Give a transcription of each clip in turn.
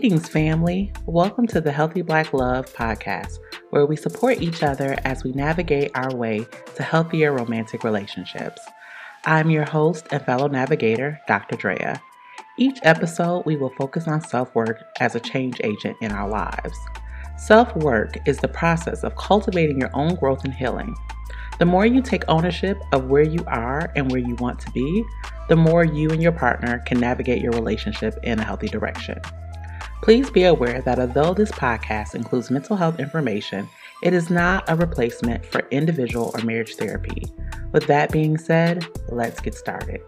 Greetings, family. Welcome to the Healthy Black Love podcast, where we support each other as we navigate our way to healthier romantic relationships. I'm your host and fellow navigator, Dr. Drea. Each episode, we will focus on self work as a change agent in our lives. Self work is the process of cultivating your own growth and healing. The more you take ownership of where you are and where you want to be, the more you and your partner can navigate your relationship in a healthy direction. Please be aware that although this podcast includes mental health information, it is not a replacement for individual or marriage therapy. With that being said, let's get started.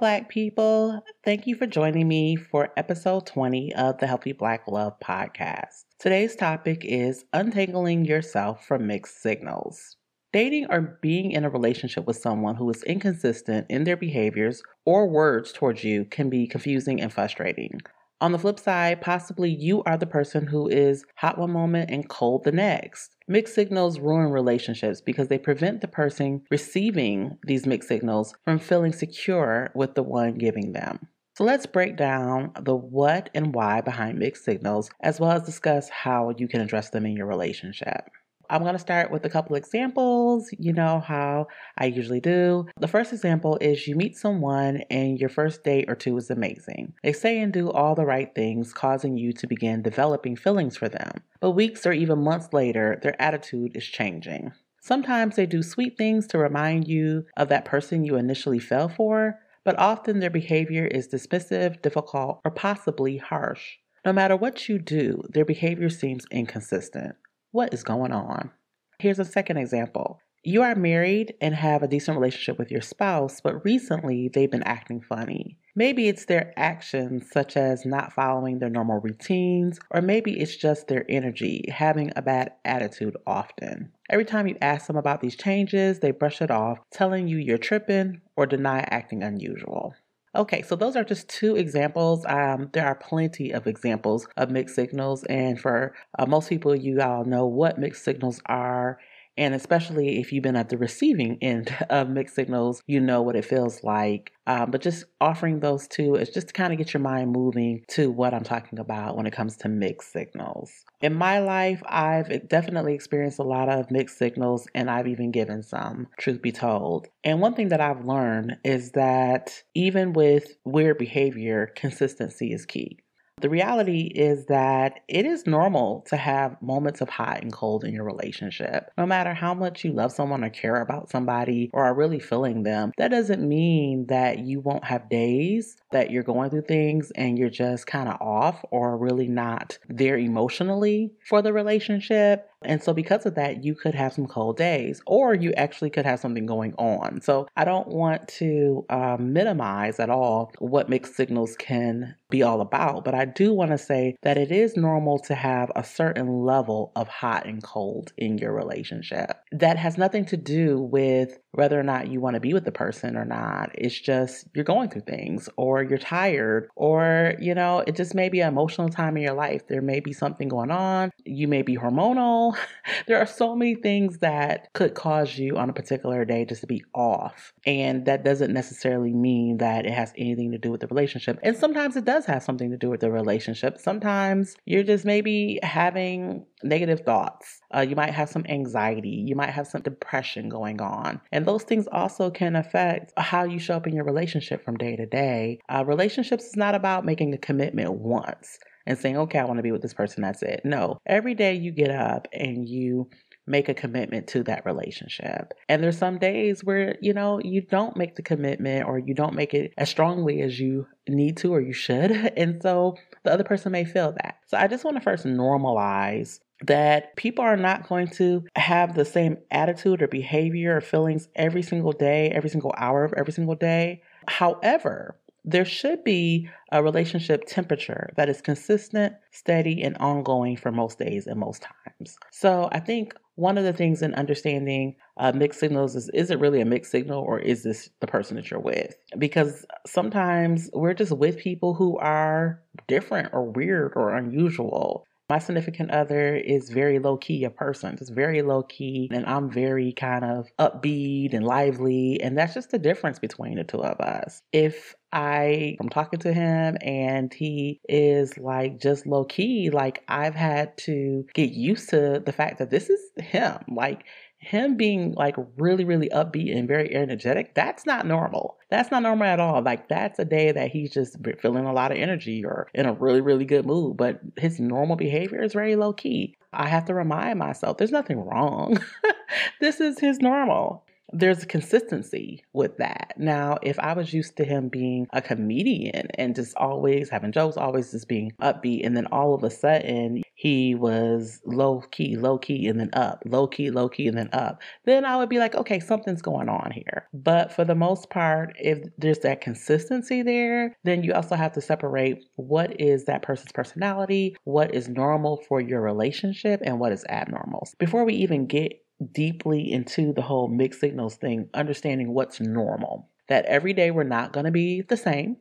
Black people. Thank you for joining me for episode 20 of the Healthy Black Love podcast. Today's topic is untangling yourself from mixed signals. Dating or being in a relationship with someone who is inconsistent in their behaviors or words towards you can be confusing and frustrating. On the flip side, possibly you are the person who is hot one moment and cold the next. Mixed signals ruin relationships because they prevent the person receiving these mixed signals from feeling secure with the one giving them. So let's break down the what and why behind mixed signals, as well as discuss how you can address them in your relationship. I'm going to start with a couple examples. You know how I usually do. The first example is you meet someone and your first date or two is amazing. They say and do all the right things, causing you to begin developing feelings for them. But weeks or even months later, their attitude is changing. Sometimes they do sweet things to remind you of that person you initially fell for, but often their behavior is dismissive, difficult, or possibly harsh. No matter what you do, their behavior seems inconsistent. What is going on? Here's a second example. You are married and have a decent relationship with your spouse, but recently they've been acting funny. Maybe it's their actions, such as not following their normal routines, or maybe it's just their energy, having a bad attitude often. Every time you ask them about these changes, they brush it off, telling you you're tripping or deny acting unusual. Okay, so those are just two examples. Um, there are plenty of examples of mixed signals, and for uh, most people, you all know what mixed signals are and especially if you've been at the receiving end of mixed signals, you know what it feels like. Um, but just offering those two is just to kind of get your mind moving to what I'm talking about when it comes to mixed signals. In my life, I've definitely experienced a lot of mixed signals and I've even given some, truth be told. And one thing that I've learned is that even with weird behavior, consistency is key. The reality is that it is normal to have moments of hot and cold in your relationship. No matter how much you love someone or care about somebody or are really feeling them, that doesn't mean that you won't have days that you're going through things and you're just kind of off or really not there emotionally for the relationship. And so, because of that, you could have some cold days, or you actually could have something going on. So, I don't want to um, minimize at all what mixed signals can be all about, but I do want to say that it is normal to have a certain level of hot and cold in your relationship. That has nothing to do with whether or not you want to be with the person or not. It's just you're going through things or you're tired or, you know, it just may be an emotional time in your life. There may be something going on. You may be hormonal. there are so many things that could cause you on a particular day just to be off. And that doesn't necessarily mean that it has anything to do with the relationship. And sometimes it does have something to do with the relationship. Sometimes you're just maybe having negative thoughts. Uh, you might have some anxiety. You might have some depression going on. And those things also can affect how you show up in your relationship from day to day. Uh, relationships is not about making a commitment once and saying, okay, I want to be with this person. That's it. No, every day you get up and you make a commitment to that relationship. And there's some days where, you know, you don't make the commitment or you don't make it as strongly as you need to or you should. And so the other person may feel that. So I just want to first normalize that people are not going to have the same attitude or behavior or feelings every single day, every single hour of every single day. However, there should be a relationship temperature that is consistent, steady, and ongoing for most days and most times. So I think one of the things in understanding uh, mixed signals is is it really a mixed signal or is this the person that you're with? Because sometimes we're just with people who are different or weird or unusual. My significant other is very low key a person, just very low key, and I'm very kind of upbeat and lively. And that's just the difference between the two of us. If I am talking to him and he is like just low key, like I've had to get used to the fact that this is him. Like him being like really, really upbeat and very energetic, that's not normal. That's not normal at all. Like that's a day that he's just feeling a lot of energy or in a really, really good mood. But his normal behavior is very low key. I have to remind myself there's nothing wrong. this is his normal there's a consistency with that. Now, if I was used to him being a comedian and just always having jokes, always just being upbeat, and then all of a sudden he was low key, low key, and then up, low key, low key, and then up, then I would be like, okay, something's going on here. But for the most part, if there's that consistency there, then you also have to separate what is that person's personality, what is normal for your relationship, and what is abnormal. Before we even get deeply into the whole mixed signals thing, understanding what's normal. That every day we're not going to be the same,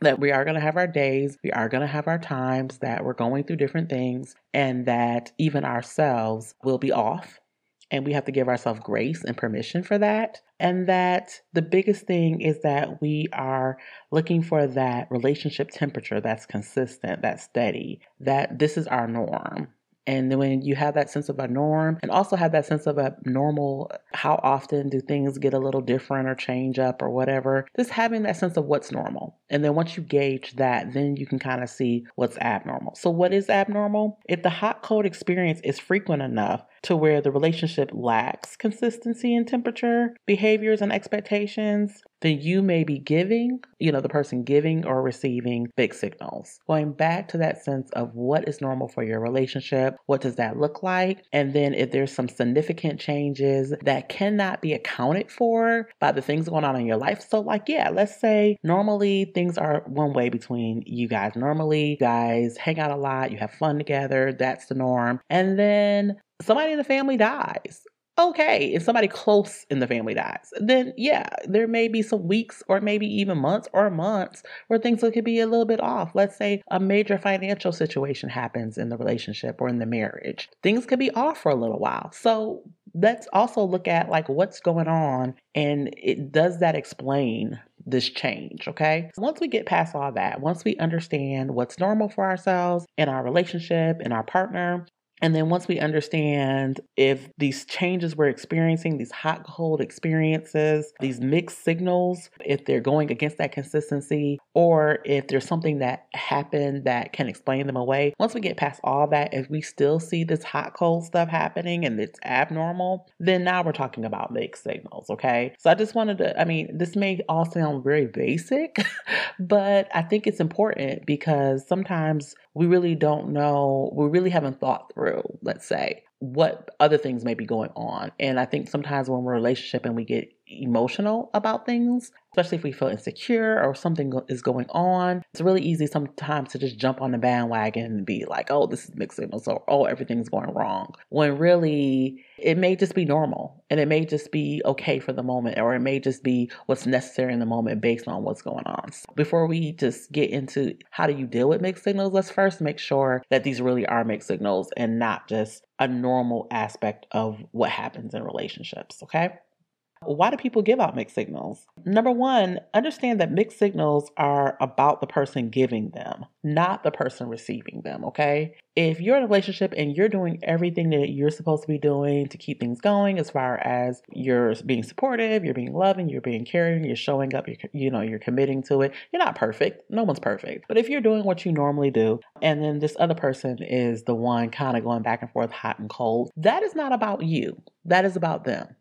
that we are going to have our days, we are going to have our times, that we're going through different things, and that even ourselves will be off. And we have to give ourselves grace and permission for that. And that the biggest thing is that we are looking for that relationship temperature that's consistent, that's steady, that this is our norm and then when you have that sense of a norm and also have that sense of a normal, how often do things get a little different or change up or whatever, just having that sense of what's normal. And then once you gauge that, then you can kind of see what's abnormal. So, what is abnormal? If the hot cold experience is frequent enough to where the relationship lacks consistency in temperature, behaviors, and expectations, then you may be giving, you know, the person giving or receiving big signals. Going back to that sense of what is normal for your relationship, what does that look like? And then if there's some significant changes that cannot be accounted for by the things going on in your life. So, like, yeah, let's say normally things are one way between you guys. Normally, you guys hang out a lot, you have fun together, that's the norm. And then somebody in the family dies okay, if somebody close in the family dies, then yeah, there may be some weeks or maybe even months or months where things could be a little bit off. Let's say a major financial situation happens in the relationship or in the marriage. Things could be off for a little while. So let's also look at like what's going on and it does that explain this change, okay? Once we get past all that, once we understand what's normal for ourselves in our relationship, in our partner, and then once we understand if these changes we're experiencing, these hot cold experiences, these mixed signals, if they're going against that consistency, or if there's something that happened that can explain them away, once we get past all that, if we still see this hot cold stuff happening and it's abnormal, then now we're talking about mixed signals, okay? So I just wanted to, I mean, this may all sound very basic, but I think it's important because sometimes we really don't know, we really haven't thought through, let's say, what other things may be going on. And I think sometimes when we're in a relationship and we get emotional about things, especially if we feel insecure or something is going on, it's really easy sometimes to just jump on the bandwagon and be like, oh, this is mixed signals or oh, everything's going wrong. When really it may just be normal and it may just be okay for the moment or it may just be what's necessary in the moment based on what's going on. So before we just get into how do you deal with mixed signals, let's first make sure that these really are mixed signals and not just a normal aspect of what happens in relationships, okay? Why do people give out mixed signals? Number one, understand that mixed signals are about the person giving them, not the person receiving them, okay? If you're in a relationship and you're doing everything that you're supposed to be doing to keep things going, as far as you're being supportive, you're being loving, you're being caring, you're showing up, you're, you know, you're committing to it, you're not perfect. No one's perfect. But if you're doing what you normally do, and then this other person is the one kind of going back and forth, hot and cold, that is not about you. That is about them.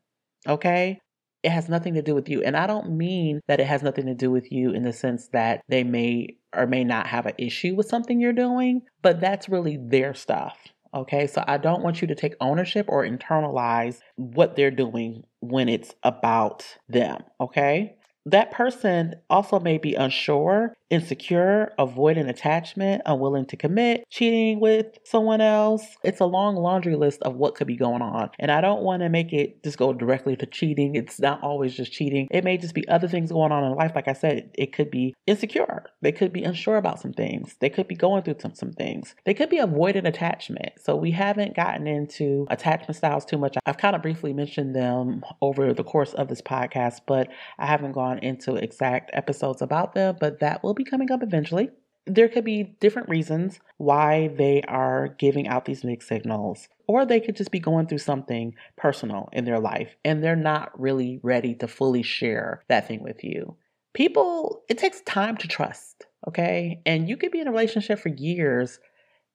Okay? It has nothing to do with you. And I don't mean that it has nothing to do with you in the sense that they may or may not have an issue with something you're doing, but that's really their stuff. Okay, so I don't want you to take ownership or internalize what they're doing when it's about them. Okay, that person also may be unsure insecure, avoiding attachment, unwilling to commit, cheating with someone else. It's a long laundry list of what could be going on. And I don't want to make it just go directly to cheating. It's not always just cheating. It may just be other things going on in life. Like I said, it could be insecure. They could be unsure about some things. They could be going through some, some things. They could be avoiding attachment. So we haven't gotten into attachment styles too much. I've kind of briefly mentioned them over the course of this podcast, but I haven't gone into exact episodes about them, but that will be coming up eventually. There could be different reasons why they are giving out these mixed signals, or they could just be going through something personal in their life and they're not really ready to fully share that thing with you. People, it takes time to trust, okay? And you could be in a relationship for years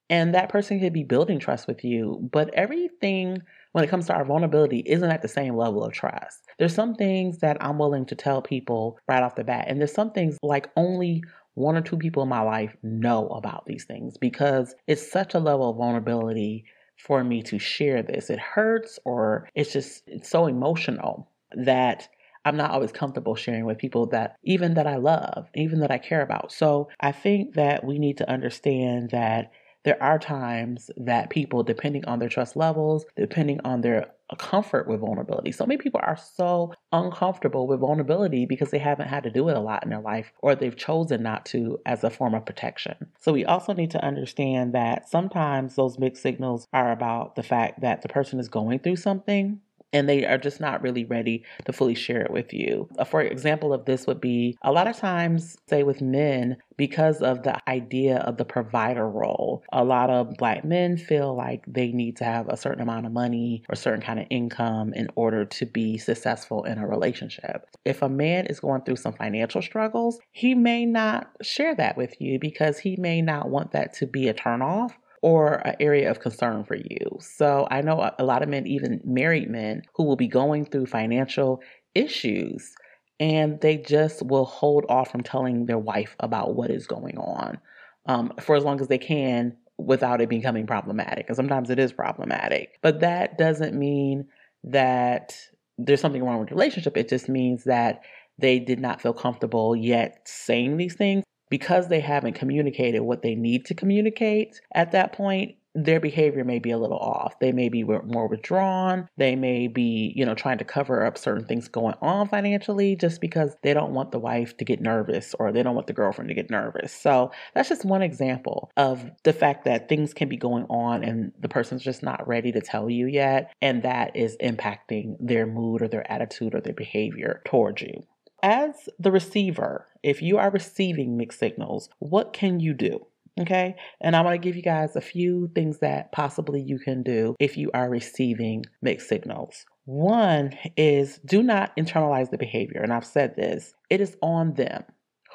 and that person could be building trust with you, but everything when it comes to our vulnerability isn't at the same level of trust. There's some things that I'm willing to tell people right off the bat, and there's some things like only one or two people in my life know about these things because it's such a level of vulnerability for me to share this. It hurts or it's just it's so emotional that I'm not always comfortable sharing with people that even that I love, even that I care about. So I think that we need to understand that there are times that people, depending on their trust levels, depending on their comfort with vulnerability. So many people are so uncomfortable with vulnerability because they haven't had to do it a lot in their life or they've chosen not to as a form of protection. So we also need to understand that sometimes those mixed signals are about the fact that the person is going through something and they are just not really ready to fully share it with you. For example of this would be a lot of times, say with men, because of the idea of the provider role, a lot of black men feel like they need to have a certain amount of money or certain kind of income in order to be successful in a relationship. If a man is going through some financial struggles, he may not share that with you because he may not want that to be a turnoff or an area of concern for you. So I know a lot of men, even married men, who will be going through financial issues and they just will hold off from telling their wife about what is going on um, for as long as they can without it becoming problematic. And sometimes it is problematic. But that doesn't mean that there's something wrong with the relationship. It just means that they did not feel comfortable yet saying these things because they haven't communicated what they need to communicate at that point, their behavior may be a little off. They may be more withdrawn. They may be, you know, trying to cover up certain things going on financially just because they don't want the wife to get nervous or they don't want the girlfriend to get nervous. So that's just one example of the fact that things can be going on and the person's just not ready to tell you yet. And that is impacting their mood or their attitude or their behavior towards you. As the receiver, if you are receiving mixed signals, what can you do? Okay. And I want to give you guys a few things that possibly you can do if you are receiving mixed signals. One is do not internalize the behavior. And I've said this, it is on them.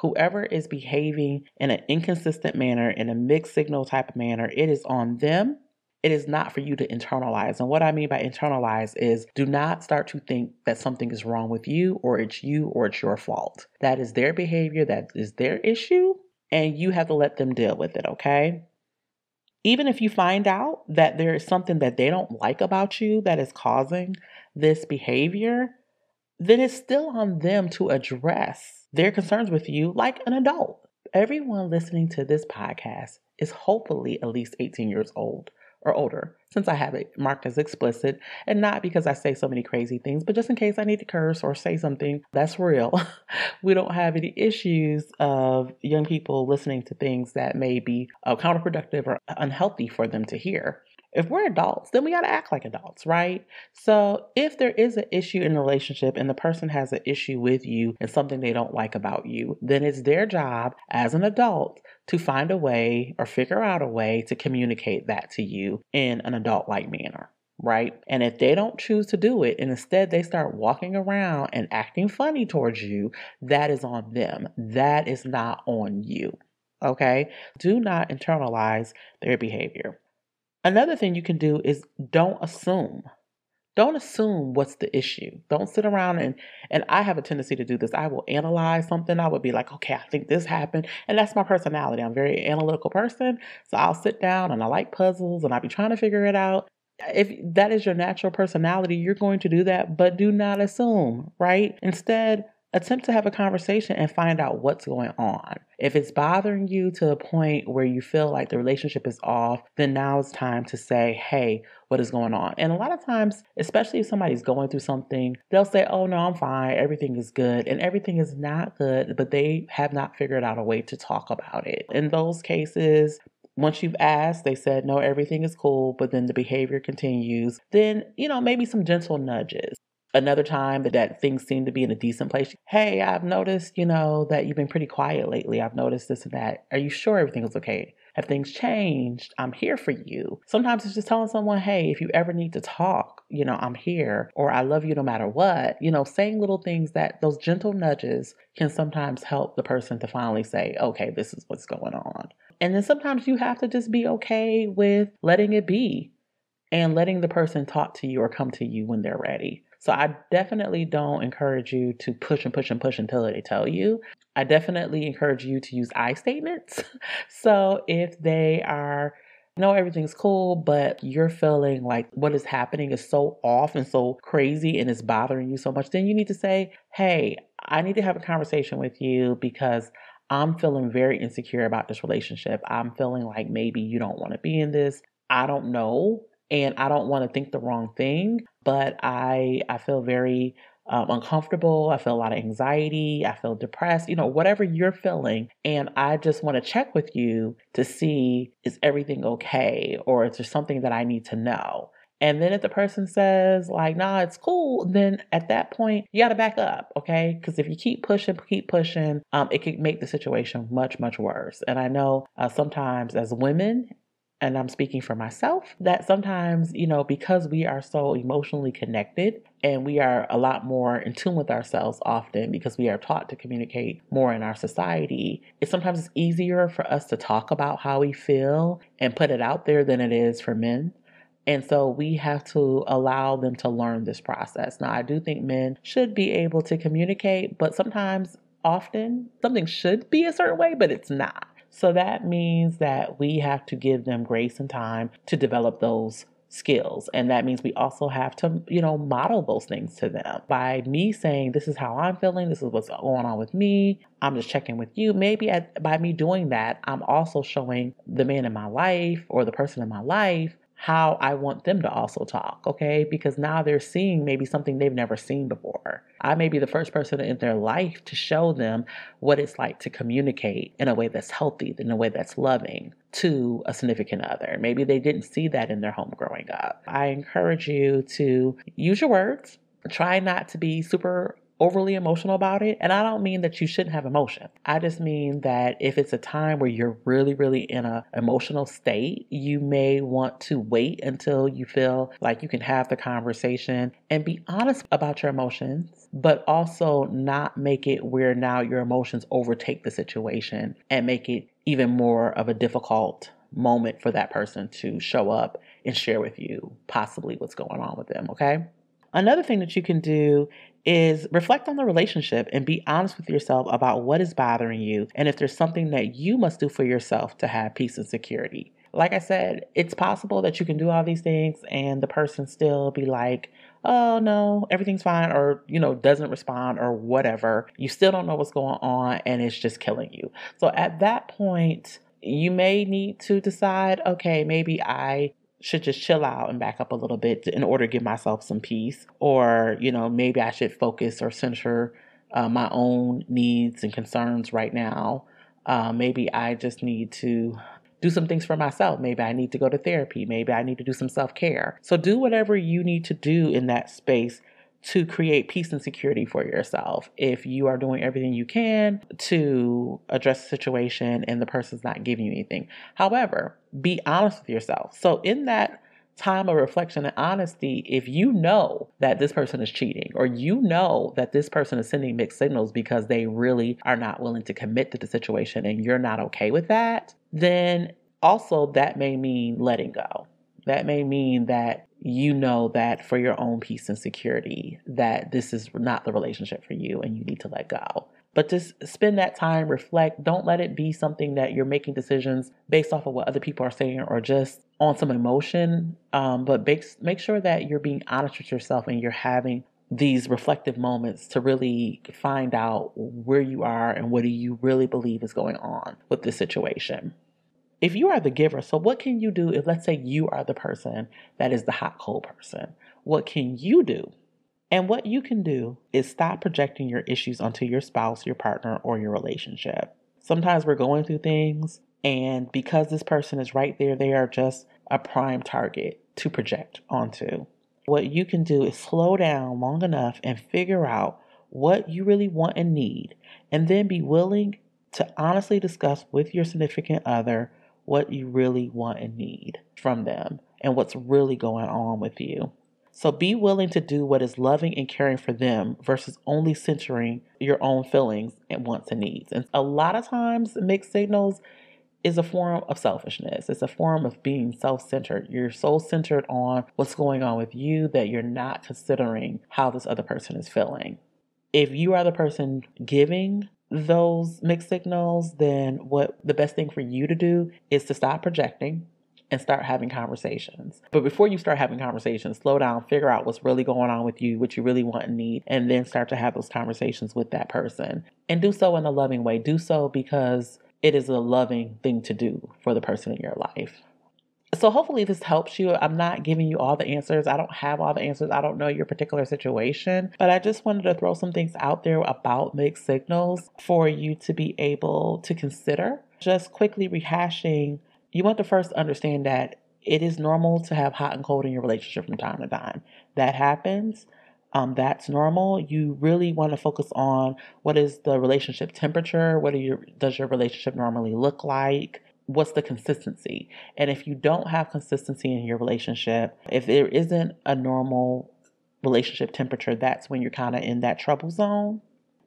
Whoever is behaving in an inconsistent manner, in a mixed signal type of manner, it is on them it is not for you to internalize. And what I mean by internalize is do not start to think that something is wrong with you or it's you or it's your fault. That is their behavior, that is their issue, and you have to let them deal with it, okay? Even if you find out that there is something that they don't like about you that is causing this behavior, then it's still on them to address their concerns with you like an adult. Everyone listening to this podcast is hopefully at least 18 years old or older, since I have it marked as explicit, and not because I say so many crazy things, but just in case I need to curse or say something that's real. we don't have any issues of young people listening to things that may be uh, counterproductive or unhealthy for them to hear. If we're adults, then we got to act like adults, right? So, if there is an issue in a relationship and the person has an issue with you and something they don't like about you, then it's their job as an adult to find a way or figure out a way to communicate that to you in an adult like manner. Right. And if they don't choose to do it and instead they start walking around and acting funny towards you, that is on them. That is not on you. Okay. Do not internalize their behavior. Another thing you can do is don't assume. Don't assume what's the issue. Don't sit around and and I have a tendency to do this. I will analyze something. I would be like, okay, I think this happened. And that's my personality. I'm a very analytical person. So I'll sit down and I like puzzles and I'll be trying to figure it out. If that is your natural personality, you're going to do that, but do not assume, right? Instead, attempt to have a conversation and find out what's going on. If it's bothering you to the point where you feel like the relationship is off, then now it's time to say, hey, what is going on? And a lot of times, especially if somebody's going through something, they'll say, oh, no, I'm fine. Everything is good. And everything is not good, but they have not figured out a way to talk about it. In those cases, once you've asked, they said, no, everything is cool, but then the behavior continues, then, you know, maybe some gentle nudges. Another time that, that things seem to be in a decent place. Hey, I've noticed, you know, that you've been pretty quiet lately. I've noticed this and that. Are you sure everything is okay? Have things changed? I'm here for you. Sometimes it's just telling someone, hey, if you ever need to talk, you know, I'm here, or I love you no matter what. You know, saying little things that those gentle nudges can sometimes help the person to finally say, okay, this is what's going on. And then sometimes you have to just be okay with letting it be and letting the person talk to you or come to you when they're ready. So I definitely don't encourage you to push and push and push until they tell you. I definitely encourage you to use I statements. so if they are no, everything's cool, but you're feeling like what is happening is so off and so crazy and it's bothering you so much, then you need to say, Hey, I need to have a conversation with you because I'm feeling very insecure about this relationship. I'm feeling like maybe you don't want to be in this. I don't know. And I don't want to think the wrong thing, but I I feel very um, uncomfortable. I feel a lot of anxiety. I feel depressed, you know, whatever you're feeling. And I just want to check with you to see is everything okay or is there something that I need to know? And then if the person says, like, nah, it's cool, then at that point, you got to back up, okay? Because if you keep pushing, keep pushing, um, it could make the situation much, much worse. And I know uh, sometimes as women, and I'm speaking for myself, that sometimes, you know, because we are so emotionally connected and we are a lot more in tune with ourselves often because we are taught to communicate more in our society, it sometimes it's easier for us to talk about how we feel and put it out there than it is for men. And so we have to allow them to learn this process. Now, I do think men should be able to communicate, but sometimes, often, something should be a certain way, but it's not. So that means that we have to give them grace and time to develop those skills. And that means we also have to, you know, model those things to them. By me saying, this is how I'm feeling, this is what's going on with me, I'm just checking with you. Maybe at, by me doing that, I'm also showing the man in my life or the person in my life how I want them to also talk, okay? Because now they're seeing maybe something they've never seen before. I may be the first person in their life to show them what it's like to communicate in a way that's healthy, in a way that's loving to a significant other. Maybe they didn't see that in their home growing up. I encourage you to use your words. Try not to be super overly emotional about it. And I don't mean that you shouldn't have emotion. I just mean that if it's a time where you're really, really in a emotional state, you may want to wait until you feel like you can have the conversation and be honest about your emotions, but also not make it where now your emotions overtake the situation and make it even more of a difficult moment for that person to show up and share with you possibly what's going on with them, okay? Another thing that you can do is reflect on the relationship and be honest with yourself about what is bothering you and if there's something that you must do for yourself to have peace and security. Like I said, it's possible that you can do all these things and the person still be like, oh no, everything's fine, or, you know, doesn't respond or whatever. You still don't know what's going on and it's just killing you. So at that point, you may need to decide okay, maybe I should just chill out and back up a little bit in order to give myself some peace. Or, you know, maybe I should focus or center uh, my own needs and concerns right now. Uh, maybe I just need to do some things for myself. Maybe I need to go to therapy. Maybe I need to do some self care. So, do whatever you need to do in that space to create peace and security for yourself. If you are doing everything you can to address the situation and the person's not giving you anything. However, be honest with yourself. So, in that time of reflection and honesty, if you know that this person is cheating or you know that this person is sending mixed signals because they really are not willing to commit to the situation and you're not okay with that, then also that may mean letting go. That may mean that you know that for your own peace and security that this is not the relationship for you and you need to let go but just spend that time reflect don't let it be something that you're making decisions based off of what other people are saying or just on some emotion um, but make, make sure that you're being honest with yourself and you're having these reflective moments to really find out where you are and what do you really believe is going on with this situation. If you are the giver, so what can you do if, let's say, you are the person that is the hot cold person? What can you do? And what you can do is stop projecting your issues onto your spouse, your partner, or your relationship. Sometimes we're going through things, and because this person is right there, they are just a prime target to project onto. What you can do is slow down long enough and figure out what you really want and need, and then be willing to honestly discuss with your significant other what you really want and need from them and what's really going on with you. So be willing to do what is loving and caring for them versus only centering your own feelings and wants and needs. And a lot of times, mixed signals is a form of selfishness. It's a form of being self centered. You're so centered on what's going on with you that you're not considering how this other person is feeling. If you are the person giving those mixed signals, then what the best thing for you to do is to stop projecting and start having conversations. But before you start having conversations, slow down, figure out what's really going on with you, what you really want and need, and then start to have those conversations with that person. And do so in a loving way. Do so because it is a loving thing to do for the person in your life. So, hopefully, this helps you. I'm not giving you all the answers. I don't have all the answers. I don't know your particular situation, but I just wanted to throw some things out there about mixed signals for you to be able to consider. Just quickly rehashing, you want to first understand that it is normal to have hot and cold in your relationship from time to time. That happens um, that's normal. You really want to focus on what is the relationship temperature, what your, does your relationship normally look like, what's the consistency. And if you don't have consistency in your relationship, if there isn't a normal relationship temperature, that's when you're kind of in that trouble zone.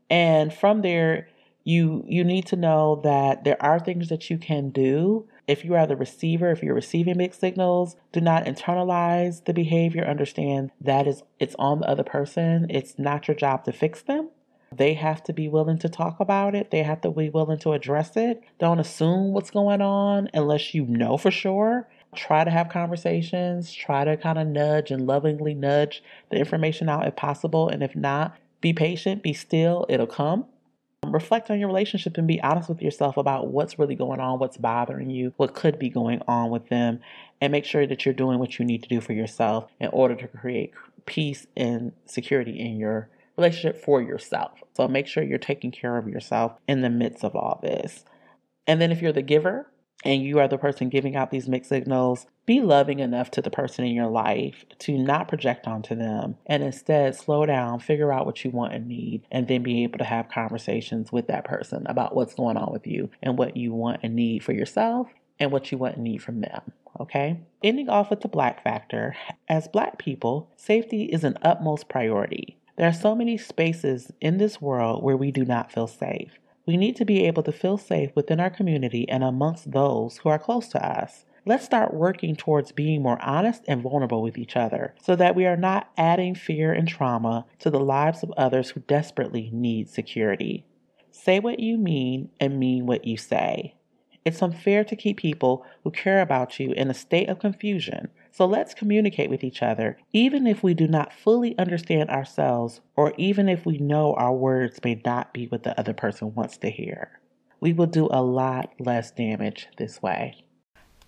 And from there, you you need to know that there are things that you can do if you are the receiver if you're receiving mixed signals do not internalize the behavior understand that is it's on the other person it's not your job to fix them they have to be willing to talk about it. They have to be willing to address it. Don't assume what's going on unless you know for sure. Try to have conversations. Try to kind of nudge and lovingly nudge the information out if possible. And if not be patient be still it'll come. Reflect on your relationship and be honest with yourself about what's really going on, what's bothering you, what could be going on with them, and make sure that you're doing what you need to do for yourself in order to create peace and security in your relationship for yourself. So make sure you're taking care of yourself in the midst of all this. And then if you're the giver, and you are the person giving out these mixed signals, be loving enough to the person in your life to not project onto them and instead slow down, figure out what you want and need, and then be able to have conversations with that person about what's going on with you and what you want and need for yourself and what you want and need from them. Okay? Ending off with the black factor, as black people, safety is an utmost priority. There are so many spaces in this world where we do not feel safe. We need to be able to feel safe within our community and amongst those who are close to us. Let's start working towards being more honest and vulnerable with each other so that we are not adding fear and trauma to the lives of others who desperately need security. Say what you mean and mean what you say. It's unfair to keep people who care about you in a state of confusion so let's communicate with each other, even if we do not fully understand ourselves, or even if we know our words may not be what the other person wants to hear. We will do a lot less damage this way.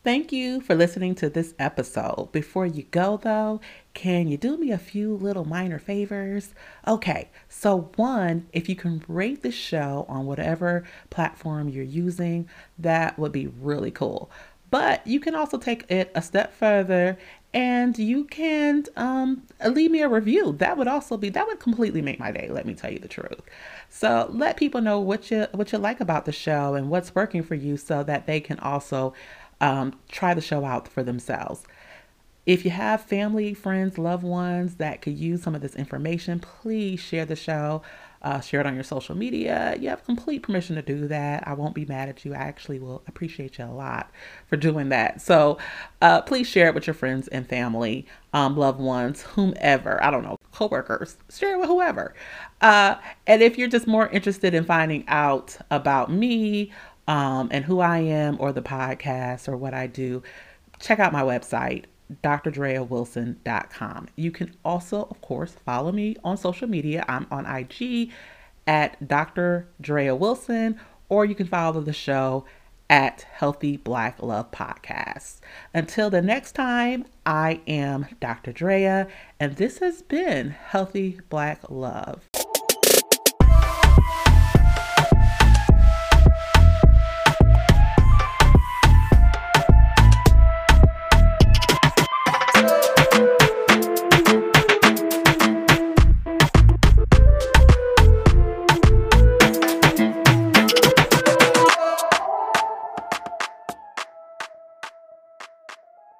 Thank you for listening to this episode. Before you go, though, can you do me a few little minor favors? Okay, so one, if you can rate the show on whatever platform you're using, that would be really cool. But you can also take it a step further and you can um, leave me a review. That would also be that would completely make my day. Let me tell you the truth. So let people know what you what you like about the show and what's working for you, so that they can also um, try the show out for themselves. If you have family, friends, loved ones that could use some of this information, please share the show uh, share it on your social media. You have complete permission to do that. I won't be mad at you. I actually will appreciate you a lot for doing that. So uh, please share it with your friends and family, um, loved ones, whomever. I don't know, coworkers. Share it with whoever. Uh, and if you're just more interested in finding out about me um, and who I am or the podcast or what I do, check out my website drdreawilson.com. You can also, of course, follow me on social media. I'm on IG at Dr. Drea Wilson, or you can follow the show at Healthy Black Love Podcast. Until the next time, I am Dr. Drea, and this has been Healthy Black Love.